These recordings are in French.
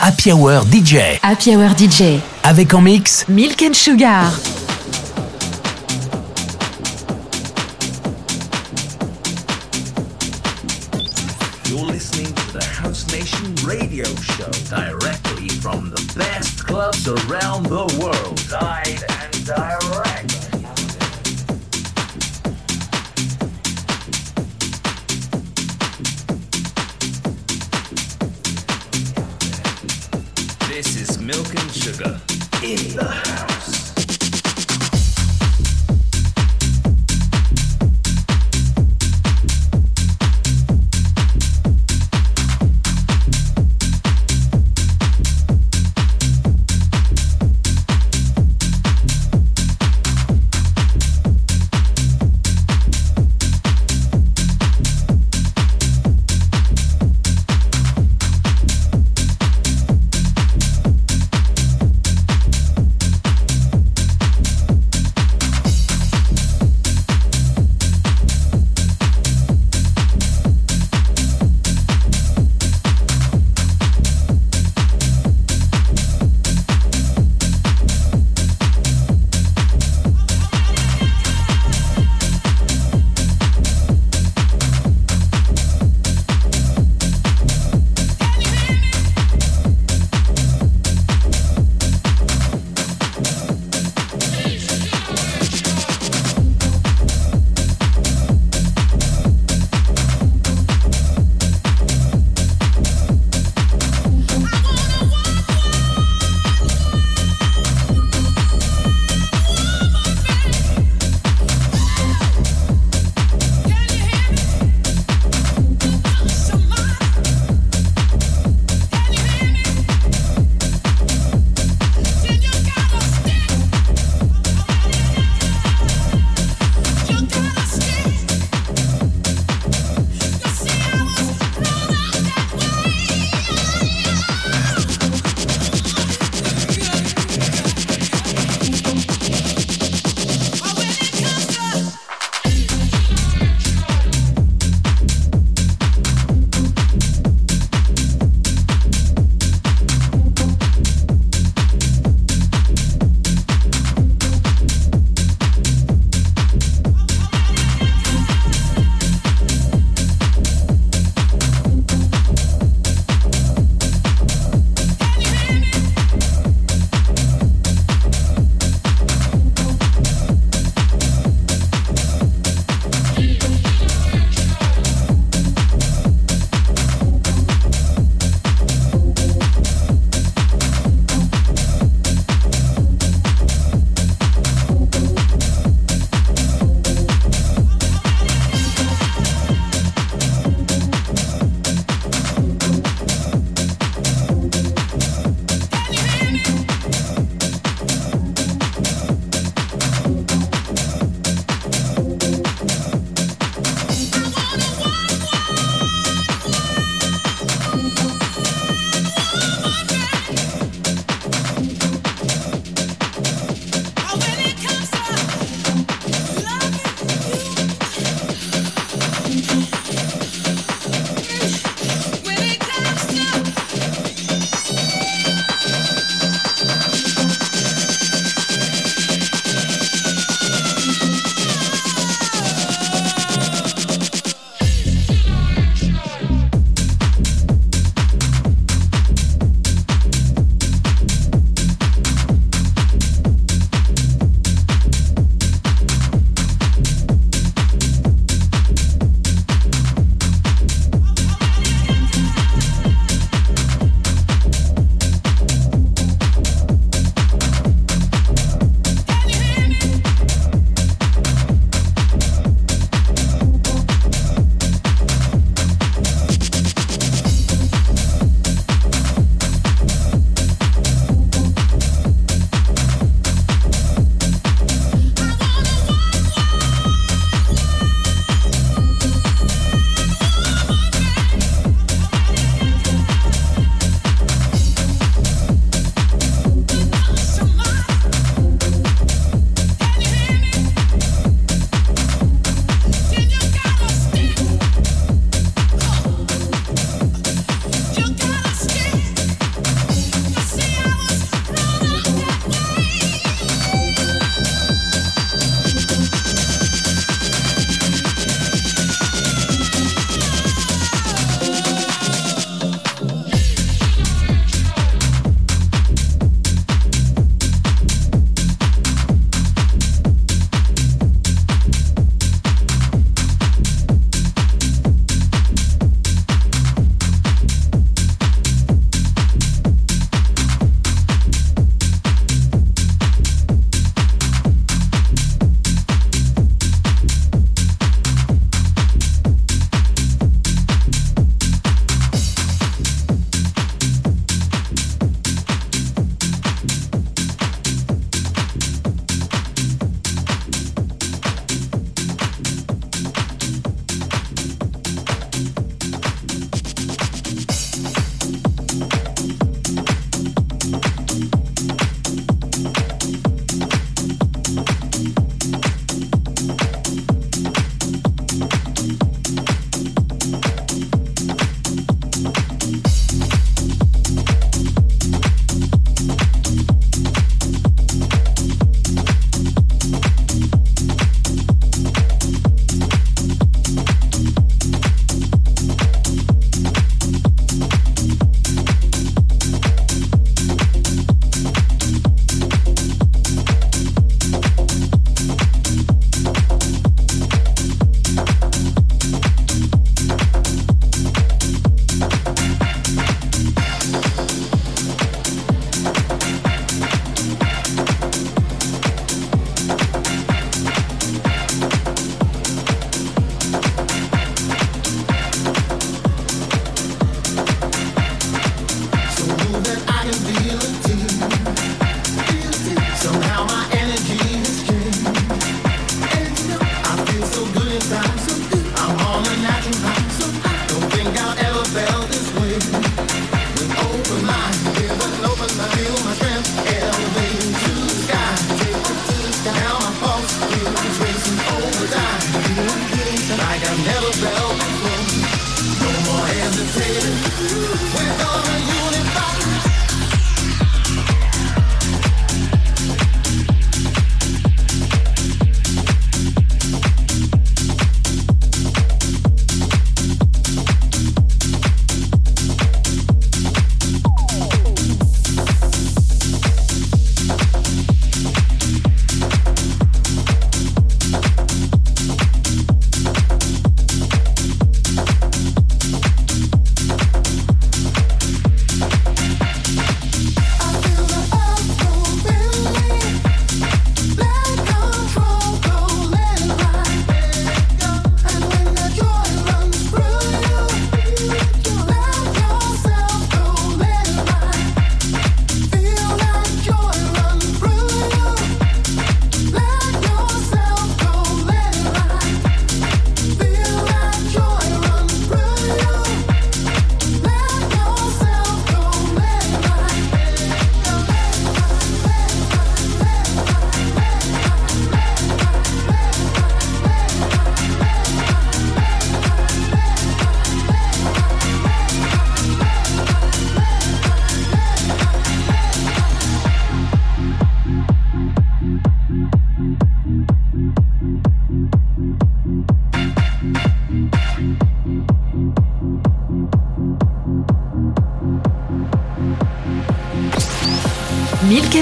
Happy Hour DJ. Happy Hour DJ. Avec en mix Milk and Sugar. You're listening to the House Nation radio show directly from the best clubs around the world. Live and direct.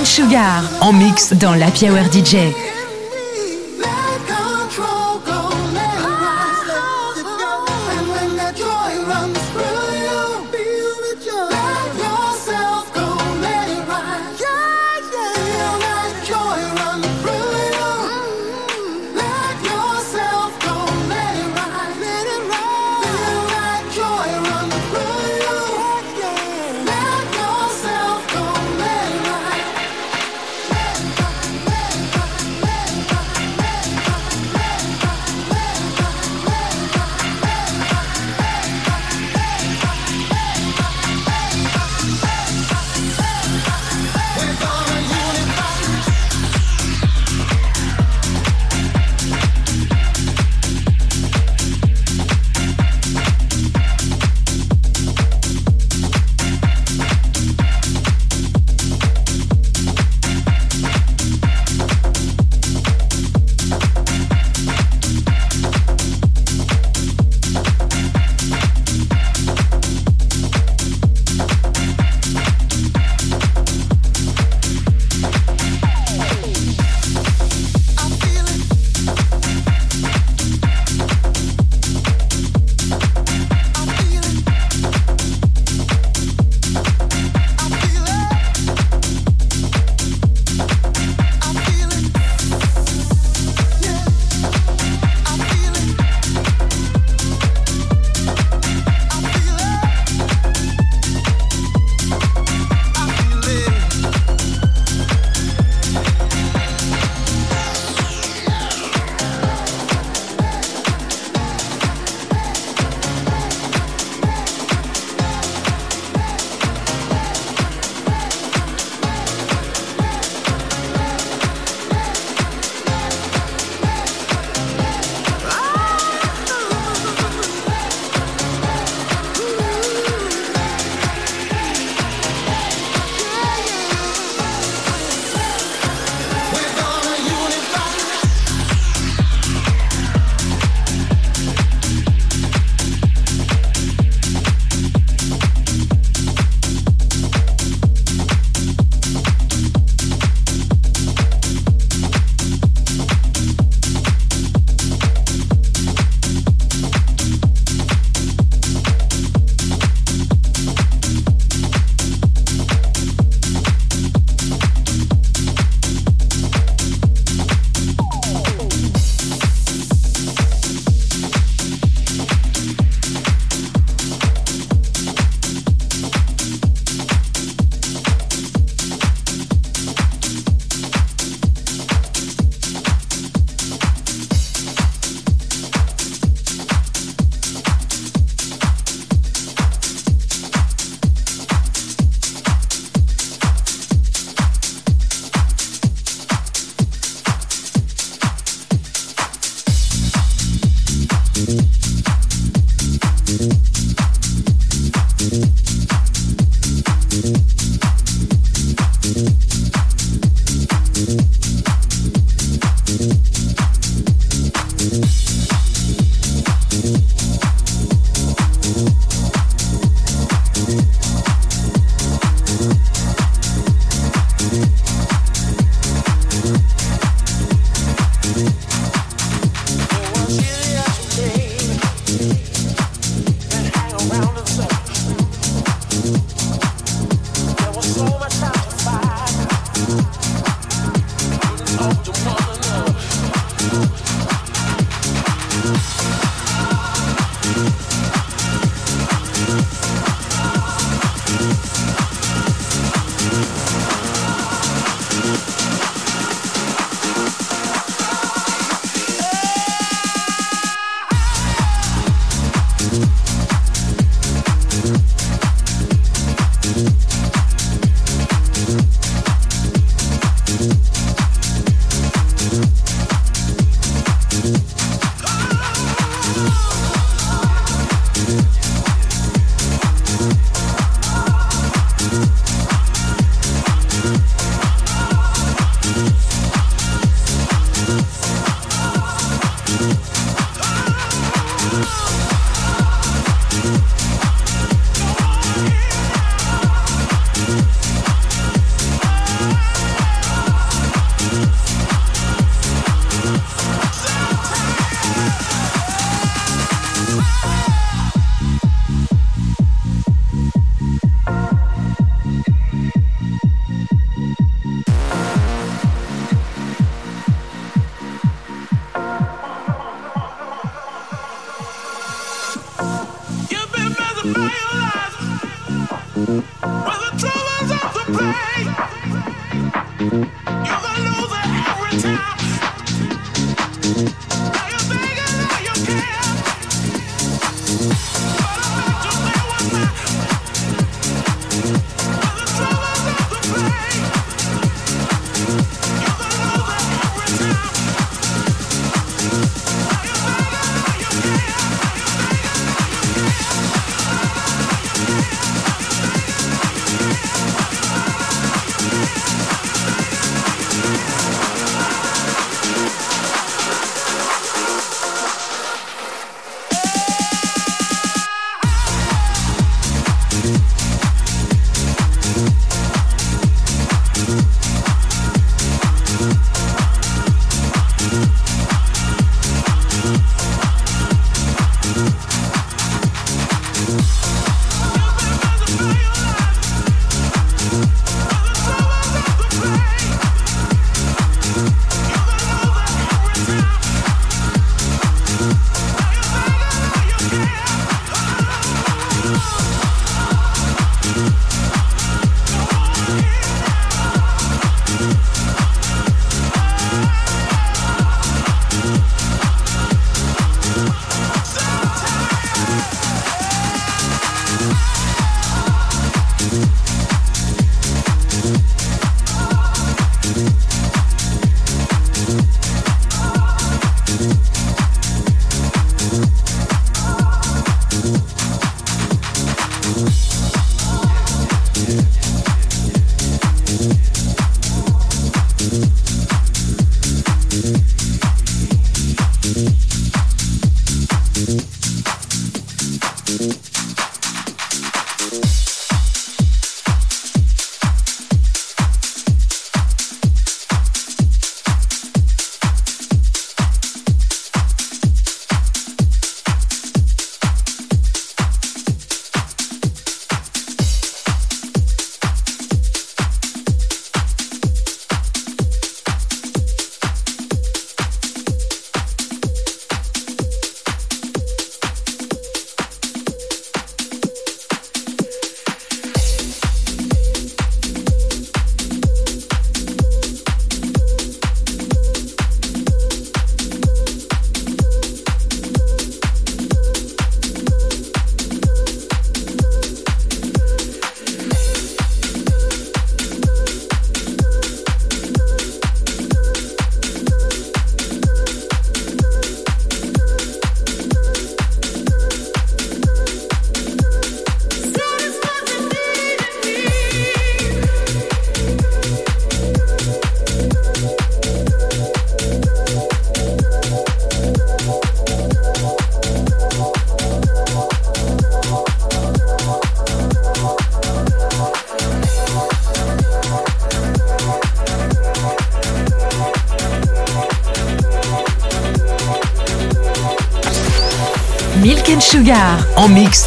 Sugar. En mix dans la Hour DJ.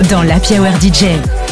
Dans la Power DJ.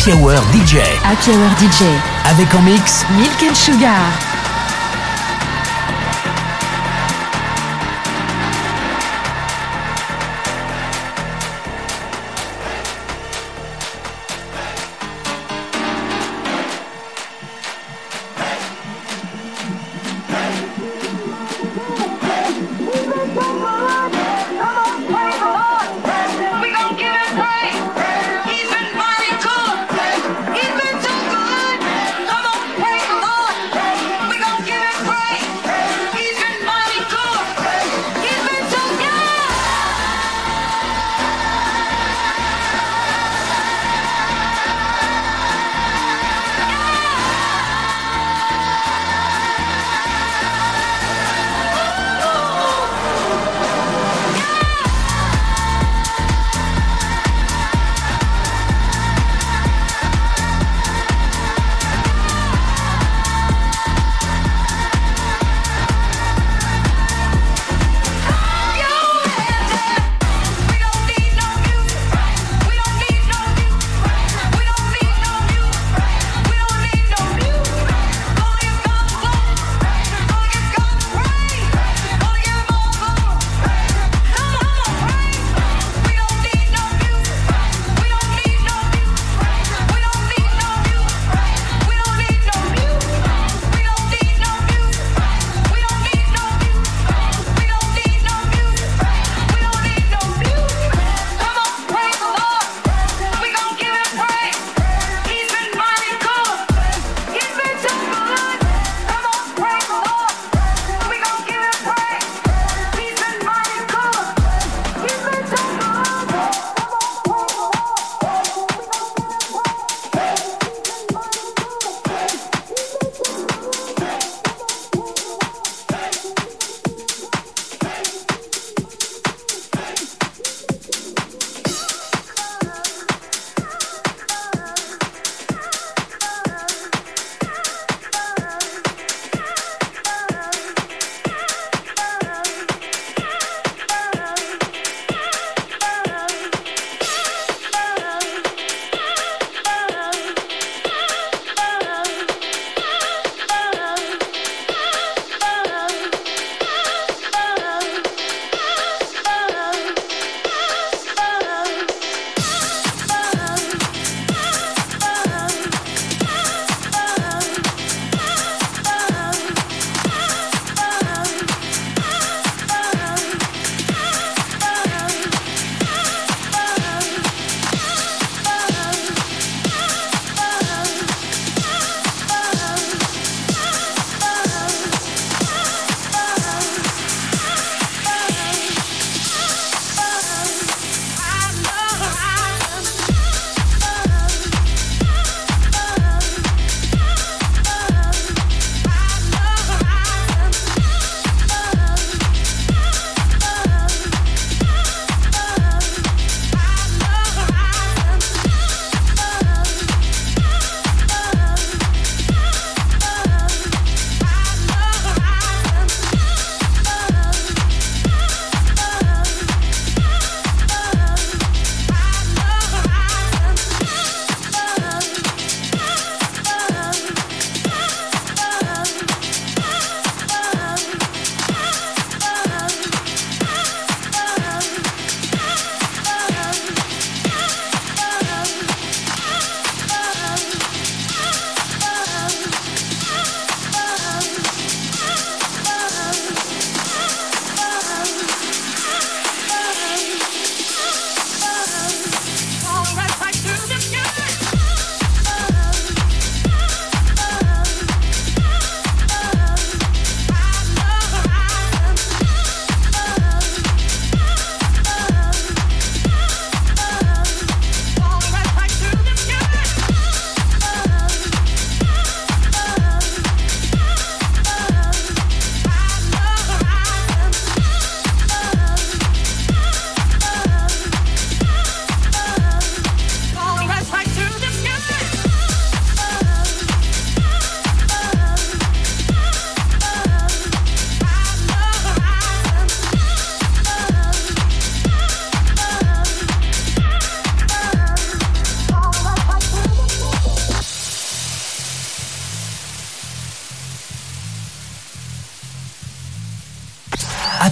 Happy Hour DJ. Happy Hour DJ. Avec en mix Milk and Sugar.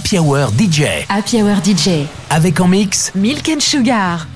Happy Hour DJ. Happy Hour DJ. Avec en mix Milk and Sugar.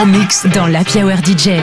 En mix dans la Hour DJ.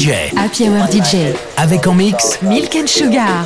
DJ. Happy Hour DJ. Avec en mix Milk and Sugar.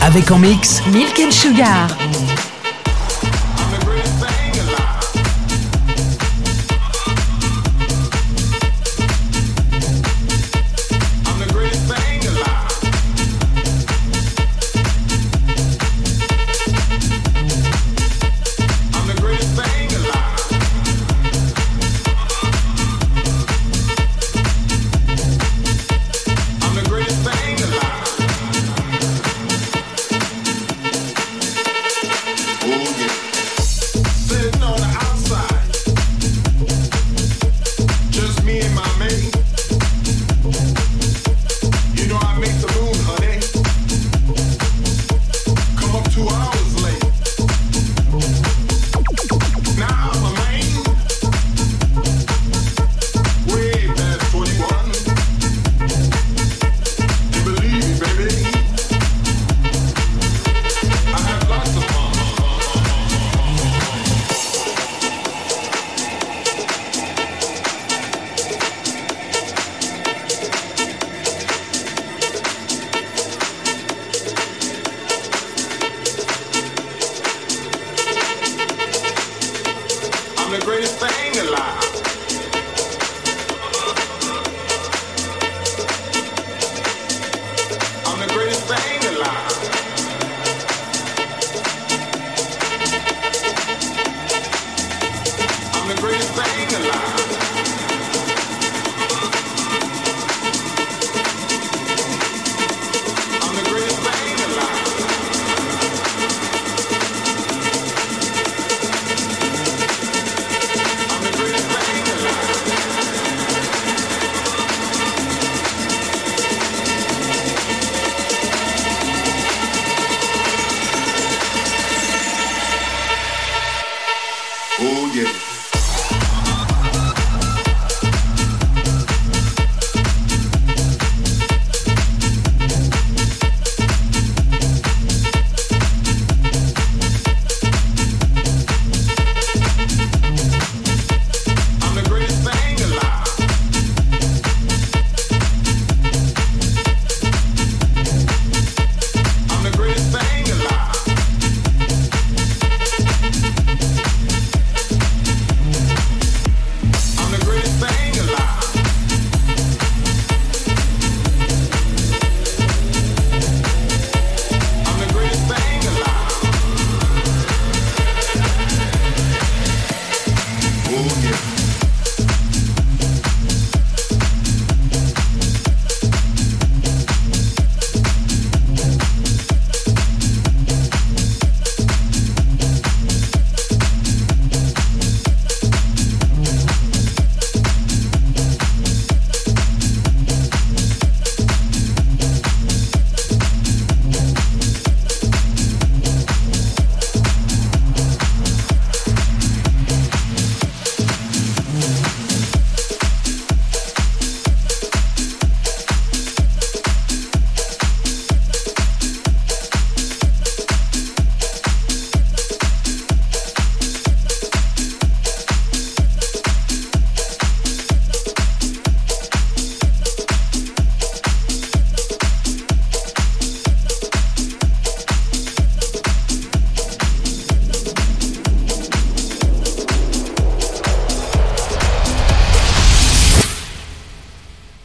Avec en mix Milk and Sugar. Oh yeah.